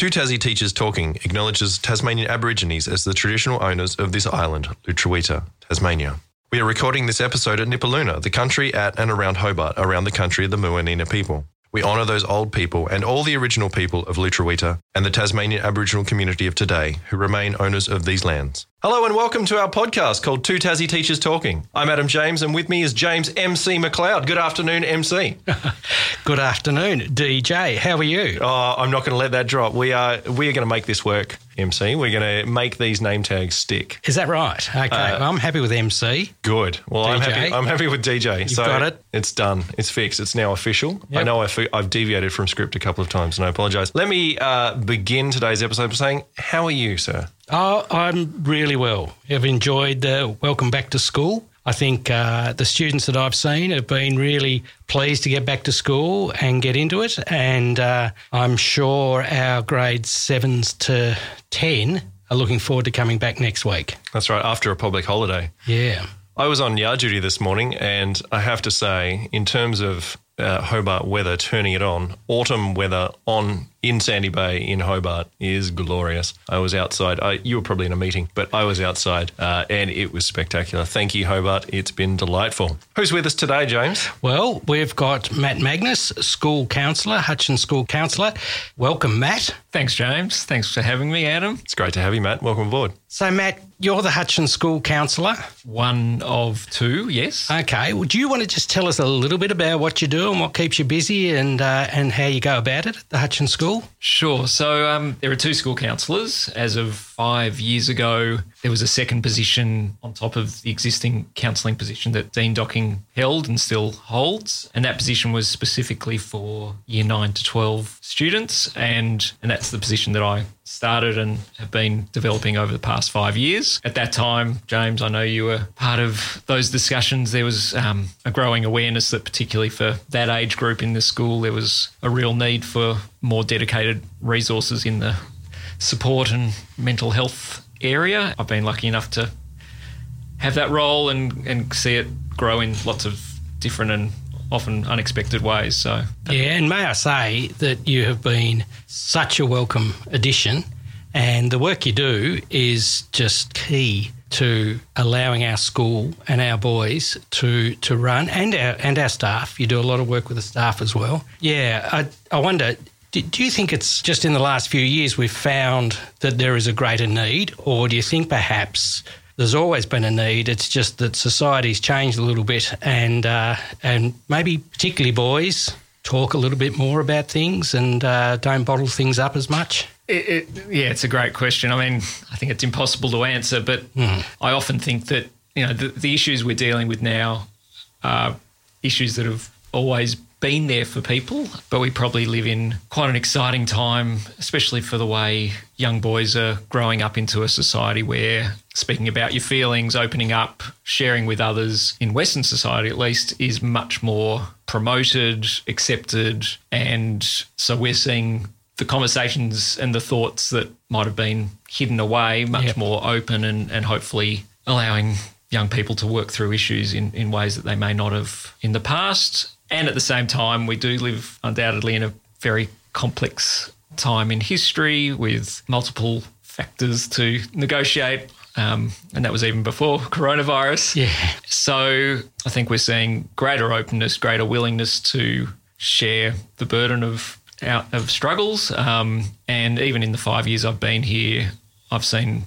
Two Tassie Teachers Talking acknowledges Tasmanian Aborigines as the traditional owners of this island, Lutruwita, Tasmania. We are recording this episode at Nipaluna, the country at and around Hobart, around the country of the Muwinina people. We honour those old people and all the original people of Lutruwita and the Tasmanian Aboriginal community of today who remain owners of these lands. Hello and welcome to our podcast called Two Tassie Teachers Talking. I'm Adam James and with me is James MC McLeod. Good afternoon, MC. Good afternoon, DJ. How are you? Oh, I'm not going to let that drop. We are we are going to make this work, MC. We're going to make these name tags stick. Is that right? Okay, well, I'm happy with MC. Good. Well, I'm happy. I'm happy with DJ. You've so got it. It's done. It's fixed. It's now official. I know I've, I've deviated from script a couple of times, and I apologise. Let me uh, begin today's episode by saying, "How are you, sir?" Oh, I'm really well. I've enjoyed the welcome back to school. I think uh, the students that I've seen have been really pleased to get back to school and get into it. And uh, I'm sure our grades sevens to 10 are looking forward to coming back next week. That's right. After a public holiday, Yeah. I was on yard duty this morning, and I have to say, in terms of uh, Hobart weather, turning it on, autumn weather on in Sandy Bay in Hobart is glorious. I was outside. I, you were probably in a meeting, but I was outside, uh, and it was spectacular. Thank you, Hobart. It's been delightful. Who's with us today, James? Well, we've got Matt Magnus, school counsellor, Hutchins School counsellor. Welcome, Matt. Thanks, James. Thanks for having me, Adam. It's great to have you, Matt. Welcome aboard. So, Matt, you're the Hutchins School counsellor. One of two, yes. Okay. Well, do you want to just tell us a little bit about what you do and what keeps you busy and uh, and how you go about it at the Hutchins School? Sure. So um, there are two school counsellors. As of five years ago, there was a second position on top of the existing counselling position that Dean Docking held and still holds. And that position was specifically for year nine to 12 students. And, and that's the position that I started and have been developing over the past five years. At that time, James, I know you were part of those discussions. There was um, a growing awareness that, particularly for that age group in the school, there was a real need for more dedicated resources in the support and mental health area. I've been lucky enough to have that role and, and see it grow in lots of different and often unexpected ways. So Yeah, and may I say that you have been such a welcome addition, and the work you do is just key to allowing our school and our boys to to run and our and our staff. You do a lot of work with the staff as well. Yeah, I I wonder. Do, do you think it's just in the last few years we've found that there is a greater need, or do you think perhaps there's always been a need. It's just that society's changed a little bit, and uh, and maybe particularly boys talk a little bit more about things and uh, don't bottle things up as much. It, it, yeah, it's a great question. I mean, I think it's impossible to answer, but I often think that you know the, the issues we're dealing with now are issues that have always been there for people, but we probably live in quite an exciting time, especially for the way young boys are growing up into a society where speaking about your feelings, opening up, sharing with others in Western society at least is much more promoted, accepted, and so we're seeing the conversations and the thoughts that might have been hidden away much Yep. more open and, and hopefully allowing young people to work through issues in, in ways that they may not have in the past. And at the same time, we do live undoubtedly in a very complex time in history with multiple factors to negotiate. Um, and that was even before coronavirus. Yeah, So I think we're seeing greater openness, greater willingness to share the burden of out of struggles. Um, and even in the five years I've been here, I've seen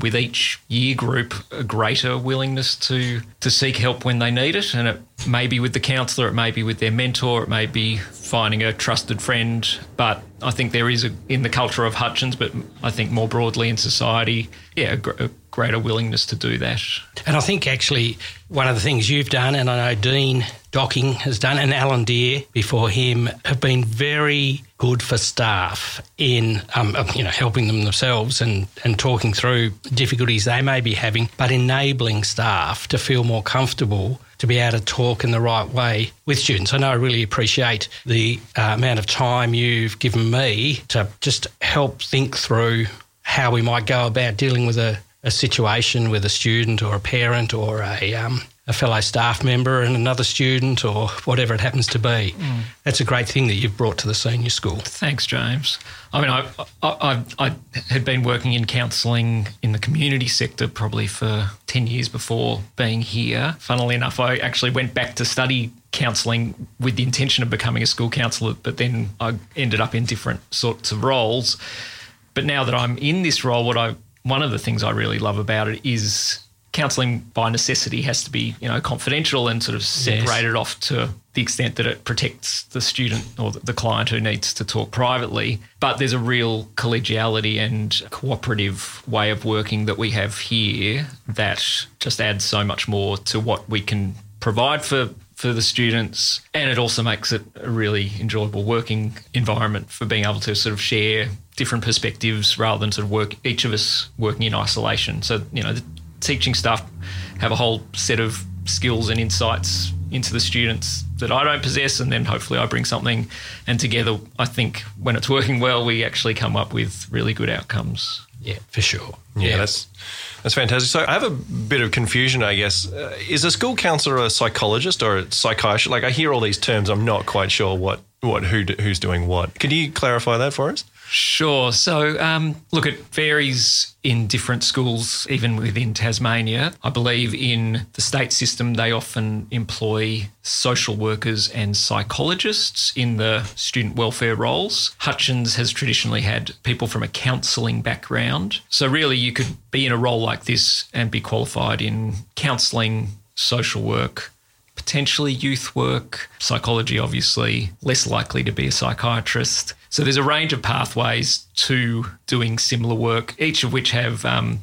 with each year group a greater willingness to to seek help when they need it. And it may be with the counsellor, it may be with their mentor, it may be finding a trusted friend. But I think there is a, in the culture of Hutchins, but I think more broadly in society, yeah, a, a greater willingness to do that. and I think actually one of the things you've done, and I know Dean Docking has done, and Alan Deere before him, have been very good for staff in um, you know helping them themselves and and talking through difficulties they may be having, but enabling staff to feel more comfortable to be able to talk in the right way with students. I know I really appreciate the uh, amount of time you've given me to just help think through how we might go about dealing with a, a situation with a student or a parent or a, um, a fellow staff member and another student or whatever it happens to be. Mm. That's a great thing that you've brought to the senior school. Thanks, James. I mean, I, I, I, I had been working in counselling in the community sector probably for 10 years before being here. Funnily enough, I actually went back to study counselling with the intention of becoming a school counsellor, but then I ended up in different sorts of roles. But now that I'm in this role, what I one of the things I really love about it is counselling by necessity has to be you know confidential and sort of separated yes. off to the extent that it protects the student or the client who needs to talk privately. But there's a real collegiality and cooperative way of working that we have here that just adds so much more to what we can provide for for the students and it also makes it a really enjoyable working environment for being able to sort of share different perspectives rather than sort of work each of us working in isolation. So you know the teaching staff have a whole set of skills and insights into the students that I don't possess, and then hopefully I bring something. And together, I think when it's working well, we actually come up with really good outcomes. Yeah, for sure. Yeah, yeah. that's that's fantastic. So I have a bit of confusion, I guess. Uh, is a school counsellor a psychologist or a psychiatrist? Like I hear all these terms, I'm not quite sure what what who who's doing what. Can you clarify that for us? Sure. So, um, look, it varies in different schools, even within Tasmania. I believe in the state system, they often employ social workers and psychologists in the student welfare roles. Hutchins has traditionally had people from a counselling background. So, really, you could be in a role like this and be qualified in counselling, social work, potentially youth work, psychology, obviously, less likely to be a psychiatrist. So there's a range of pathways to doing similar work, each of which have um,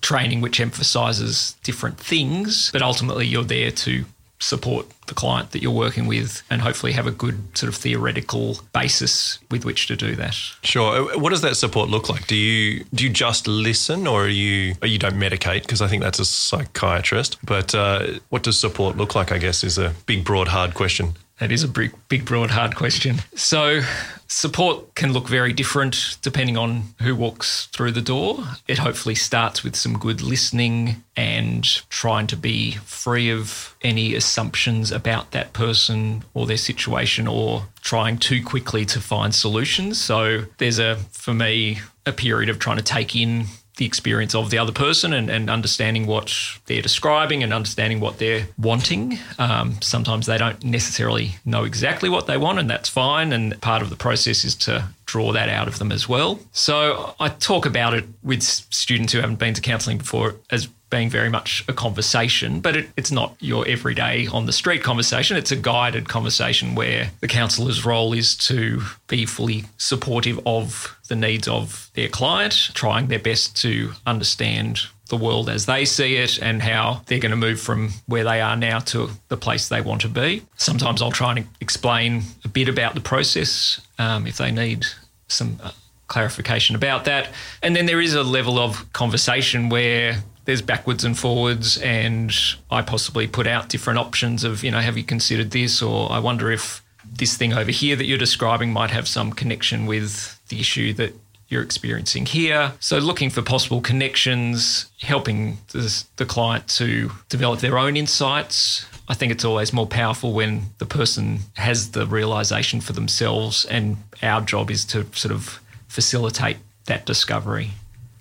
training which emphasizes different things, but ultimately you're there to support the client that you're working with and hopefully have a good sort of theoretical basis with which to do that. Sure. Uh, what does that support look like? Do you do you just listen or are you or you don't medicate because I think that's a psychiatrist, but uh, what does support look like I guess is a big broad hard question. That is a big, big, broad, hard question. So, support can look very different depending on who walks through the door. It hopefully starts with some good listening and trying to be free of any assumptions about that person or their situation or trying too quickly to find solutions. So, there's a, for me, a period of trying to take in the experience of the other person and, and understanding what they're describing and understanding what they're wanting. Um, sometimes they don't necessarily know exactly what they want, and that's fine. And part of the process is to draw that out of them as well. So I talk about it with students who haven't been to counselling before as being very much a conversation, but it, it's not your everyday on the street conversation. It's a guided conversation where the counsellor's role is to be fully supportive of the needs of their client, trying their best to understand the world as they see it and how they're going to move from where they are now to the place they want to be. Sometimes I'll try and explain a bit about the process um, if they need some uh, clarification about that. And then there is a level of conversation where there's backwards and forwards, and I possibly put out different options of, you know, have you considered this? Or I wonder if this thing over here that you're describing might have some connection with the issue that you're experiencing here. So, looking for possible connections, helping the, the, client to develop their own insights. I think it's always more powerful when the person has the realization for themselves, and our job is to sort of facilitate that discovery.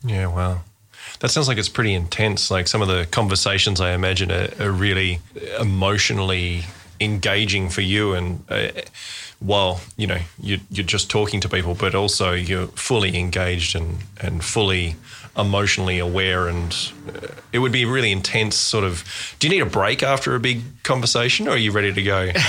Yeah, wow. That sounds like it's pretty intense. Like some of the conversations I imagine are, are really emotionally engaging for you and uh, while you know you're, you're just talking to people but also you're fully engaged and and fully emotionally aware and uh, it would be really intense sort of do you need a break after a big conversation or are you ready to go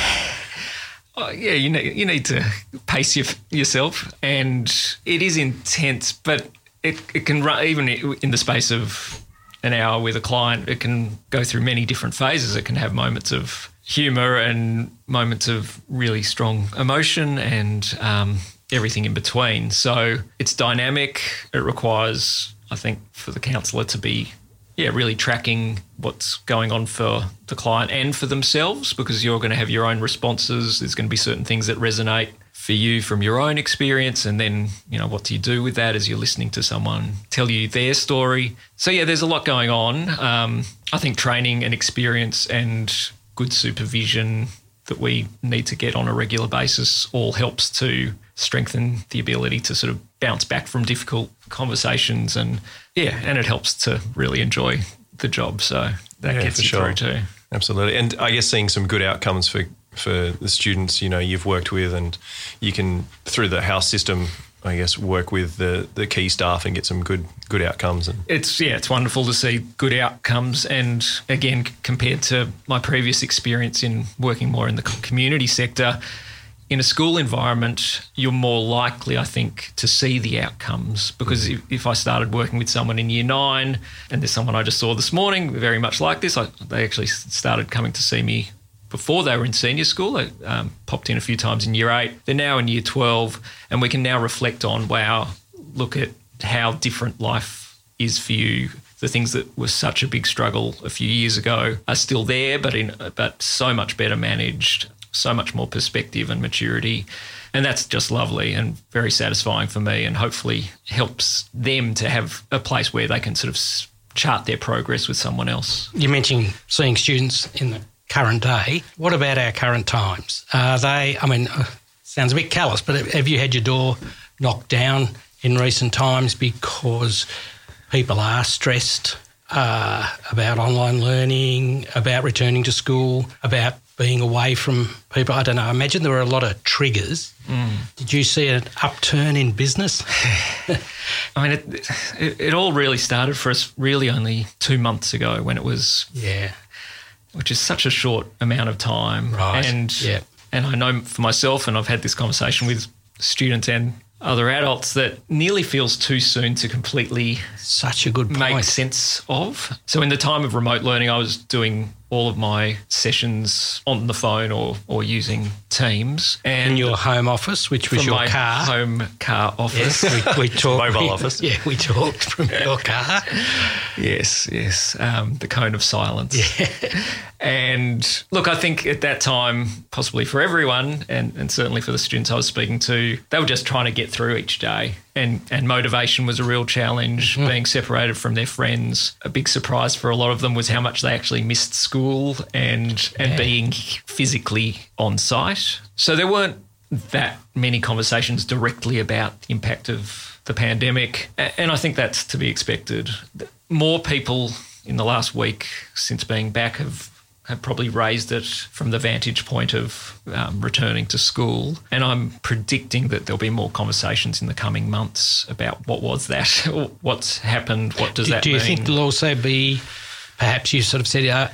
Oh, yeah, you need, you need to pace your, yourself, and it is intense, but it, it can run even in the space of an hour with a client. It can go through many different phases. It can have moments of humor and moments of really strong emotion and um, everything in between. So it's dynamic. It requires, I think, for the counsellor to be yeah, really tracking what's going on for the client and for themselves because you're going to have your own responses. There's going to be certain things that resonate for you from your own experience and then you know what do you do with that as you're listening to someone tell you their story so yeah there's a lot going on um, i think training and experience and good supervision that we need to get on a regular basis all helps to strengthen the ability to sort of bounce back from difficult conversations and yeah and it helps to really enjoy the job so that Yeah, gets you sure. through too Absolutely. And I guess seeing some good outcomes for, for the students, you know, you've worked with and you can, through the house system, I guess, work with the, the key staff and get some good good outcomes. And it's yeah, it's wonderful to see good outcomes. And again, compared to my previous experience in working more in the community sector, in a school environment, you're more likely, I think, to see the outcomes. Because mm. if, if I started working with someone in year nine, and there's someone I just saw this morning, very much like this, I, they actually started coming to see me before they were in senior school. They um, popped in a few times in year eight. They're now in year 12, and we can now reflect on wow, look at how different life is for you. The things that were such a big struggle a few years ago are still there, but in but so much better managed, so much more perspective and maturity. And that's just lovely and very satisfying for me, and hopefully helps them to have a place where they can sort of chart their progress with someone else. You mentioned seeing students in the current day. What about our current times? Are they, I mean, uh, sounds a bit callous, but have you had your door knocked down in recent times because people are stressed uh, about online learning, about returning to school, about being away from people? I don't know. I imagine there were a lot of triggers. Did you see an upturn in business? I mean, it, it, it all really started for us really only two months ago when it was, yeah. Which is such a short amount of time. Right, And, yeah. and I know for myself, and I've had this conversation with students and other adults, that nearly feels too soon to completely Such a good point. make sense of. So, in the time of remote learning, I was doing all of my sessions on the phone or, or using Teams. And in your home office, which was your car. home car office. Yes, we, we talked. Mobile we- office. Yeah, we talked from your car. Yes, yes. Um, the cone of silence. Yeah. and look, I think at that time, possibly for everyone, and, and certainly for the students I was speaking to, they were just trying to get through each day. And, and motivation was a real challenge, mm-hmm. being separated from their friends. A big surprise for a lot of them was how much they actually missed school and, and being physically on site. So there weren't that many conversations directly about the impact of the pandemic. And I think that's to be expected. More people in the last week since being back have have probably raised it from the vantage point of um, returning to school. And I'm predicting that there'll be more conversations in the coming months about what was that, what's happened, what does Do, that do you think there'll also be, perhaps you sort of said, uh,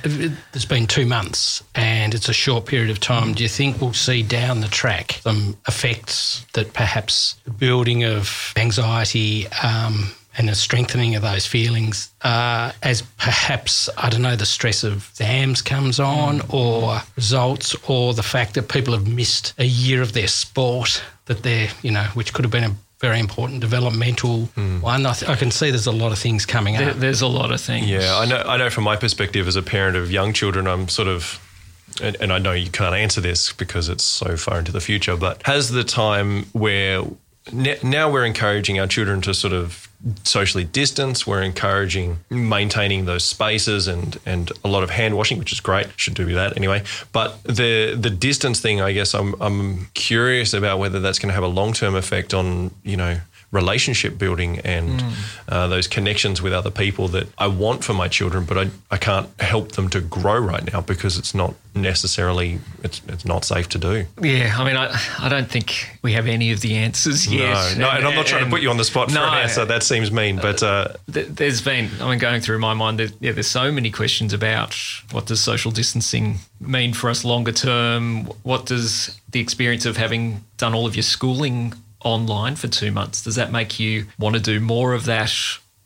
there's been two months and it's a short period of time. Do you think we'll see down the track some effects that perhaps the building of anxiety um, and a strengthening of those feelings uh, as perhaps, I don't know, the stress of exams comes on or results or the fact that people have missed a year of their sport that they're, you know, which could have been a very important developmental one. I, th- I can see there's a lot of things coming There- up. there's a lot of things. Yeah, I know. I know from my perspective as a parent of young children, I'm sort of, and, and I know you can't answer this because it's so far into the future. But has the time where n- now we're encouraging our children to sort of socially distance, we're encouraging maintaining those spaces and and a lot of hand washing, which is great. Should do that anyway. But the the distance thing, I guess, I'm I'm curious about whether that's going to have a long term effect on you know relationship building and uh, those connections with other people that I want for my children, but I, I can't help them to grow right now because it's not necessarily it's, it's not safe to do. Yeah, I mean, I, I don't think we have any of the answers yet. No, no, and I'm not trying to put you on the spot for No. an answer. That seems mean, but uh, Th- There's been, I mean, going through my mind, there, yeah, there's so many questions about what does social distancing mean for us longer term? What does the experience of having done all of your schooling online for two months, does that make you want to do more of that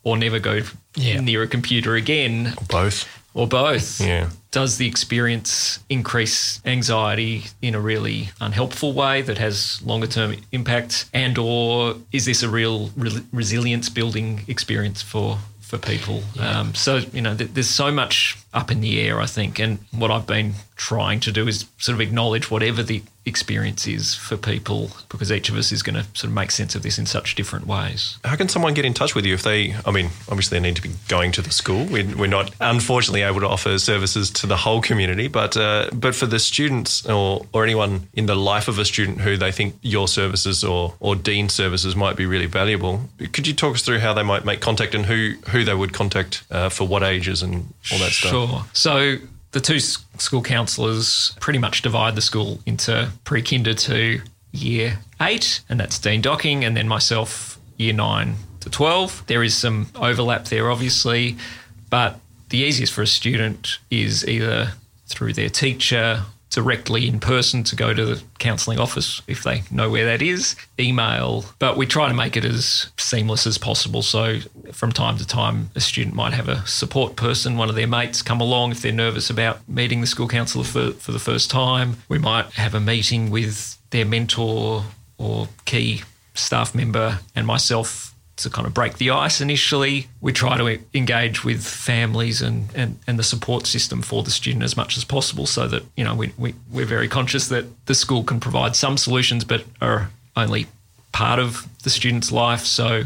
or never go Yeah. near a computer again Or both. or both? Yeah. Does the experience increase anxiety in a really unhelpful way that has longer term impact, and or is this a real re- resilience building experience for for people? Um, so you know, th- there's so much up in the air, I think, and what I've been trying to do is sort of acknowledge whatever the experience is for people because each of us is going to sort of make sense of this in such different ways. How can someone get in touch with you if they, I mean, obviously they need to be going to the school. We're, we're not, unfortunately, able to offer services to the whole community, but uh, but for the students or, or anyone in the life of a student who they think your services or, or Dean services might be really valuable, could you talk us through how they might make contact and who, who they would contact uh, for what ages and all that stuff? Sure. So the two school counsellors pretty much divide the school into pre kinder to year eight, and that's Dean Docking, and then myself, year nine to 12. There is some overlap there, obviously, but the easiest for a student is either through their teacher directly in person to go to the counselling office if they know where that is, email. But we try to make it as seamless as possible. So from time to time, a student might have a support person, one of their mates come along if they're nervous about meeting the school counsellor for, for the first time. We might have a meeting with their mentor or key staff member and myself to kind of break the ice initially. We try to engage with families and, and, and the support system for the student as much as possible so that, you know, we, we, we're very conscious that the school can provide some solutions but are only part of the student's life. So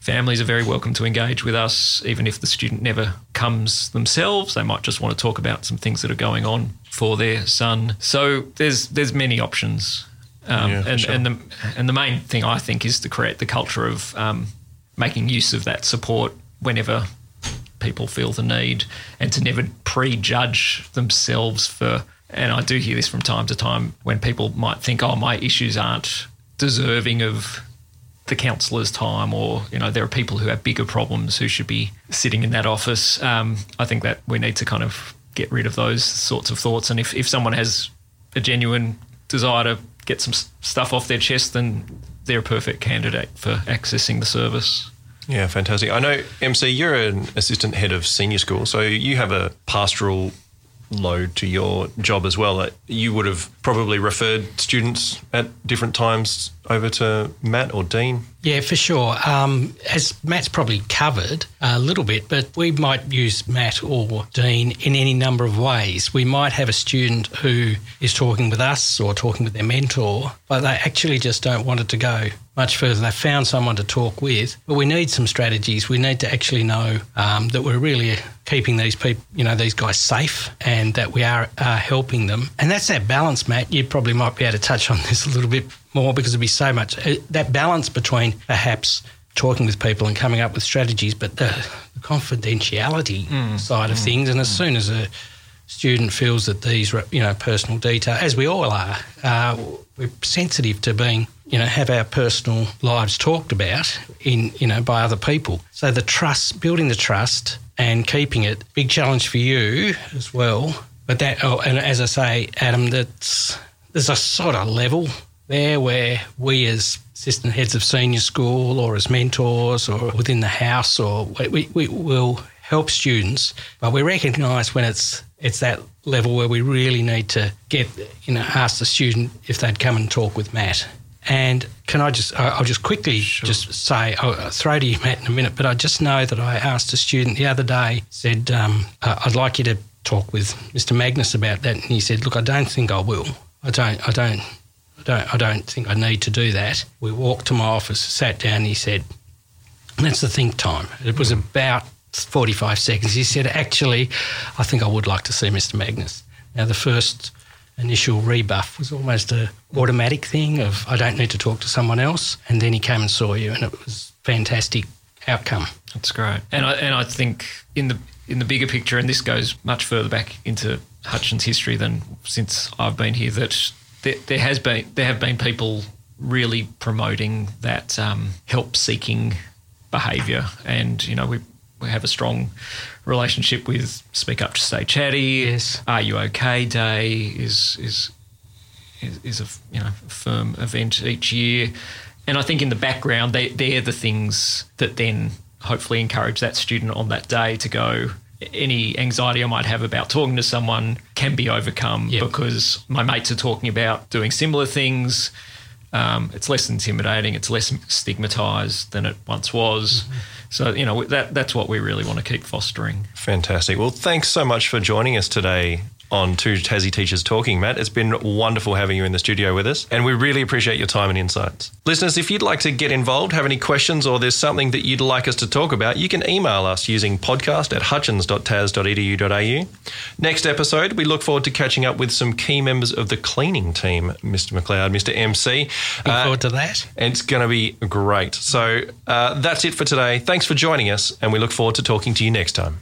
families are very welcome to engage with us, even if the student never comes themselves. They might just want to talk about some things that are going on for their son. So there's there's many options um, yeah, and, sure. and the and the main thing I think is to create the culture of um, making use of that support whenever people feel the need, and to never prejudge themselves for. And I do hear this from time to time when people might think, "Oh, my issues aren't deserving of the counsellor's time, or you know, there are people who have bigger problems who should be sitting in that office." Um, I think that we need to kind of get rid of those sorts of thoughts, and if if someone has a genuine desire to get some stuff off their chest, then they're a perfect candidate for accessing the service. Yeah, fantastic. I know, MC, you're an assistant head of senior school, so you have a pastoral load to your job as well. Uh, you would have probably referred students at different times over to Matt or Dean. Yeah, for sure. Um, as Matt's probably covered a little bit, but we might use Matt or Dean in any number of ways. We might have a student who is talking with us or talking with their mentor, but they actually just don't want it to go much further. They've found someone to talk with, but we need some strategies. We need to actually know um, that we're really keeping these people, you know, these guys safe, and that we are uh, helping them. And that's that balance, Matt. You probably might be able to touch on this a little bit more because there'd be so much uh, that balance between perhaps talking with people and coming up with strategies, but the, the confidentiality mm. side of mm. things. And as mm. soon as a student feels that these, you know, personal detail, as we all are, uh, we're sensitive to being, you know, have our personal lives talked about in, you know, by other people. So the trust, building the trust and keeping it, big challenge for you as well. But that, oh, and as I say, Adam, that's there's a sort of level there where we as assistant heads of senior school or as mentors or within the house or we, we will help students, but we recognise when it's it's that level where we really need to get you know ask the student if they'd come and talk with Matt. And can I just I'll just quickly sure. just say I'll throw to you Matt in a minute, but I just know that I asked a student the other day said um, I'd like you to talk with Mr Magnus about that, and he said, look, I don't think I will. I don't I don't I don't, I don't think I need to do that. We walked to my office, sat down, and he said, That's the think time. It was about 45 seconds. He said, Actually, I think I would like to see Mr. Magnus. Now, the first initial rebuff was almost a automatic thing of I don't need to talk to someone else. And then he came and saw you, and it was fantastic outcome. That's great. And I, and I think in the in the bigger picture, and this goes much further back into Hutchins history than since I've been here, that there, there has been there have been people really promoting that um, help seeking behaviour, and you know we we have a strong relationship with Speak Up to Stay Chatty. Yes. Are You OK Day is is is, a you know firm event each year, and I think in the background they they're the things that then hopefully encourage that student on that day to go any anxiety I might have about talking to someone can be overcome yep. because my mates are talking about doing similar things. Um, it's less intimidating. It's less stigmatized than it once was. Mm-hmm. So you know that that's what we really want to keep fostering. Fantastic. Well, thanks so much for joining us today on Two Tassie Teachers Talking, Matt. It's been wonderful having you in the studio with us, and we really appreciate your time and insights. Listeners, if you'd like to get involved, have any questions, or there's something that you'd like us to talk about, you can email us using podcast at hutchins.tas.edu.au. Next episode, we look forward to catching up with some key members of the cleaning team, Mr. McLeod, Mr. MC. Look uh, forward to that. It's going to be great. So uh, that's it for today. Thanks for joining us, and we look forward to talking to you next time.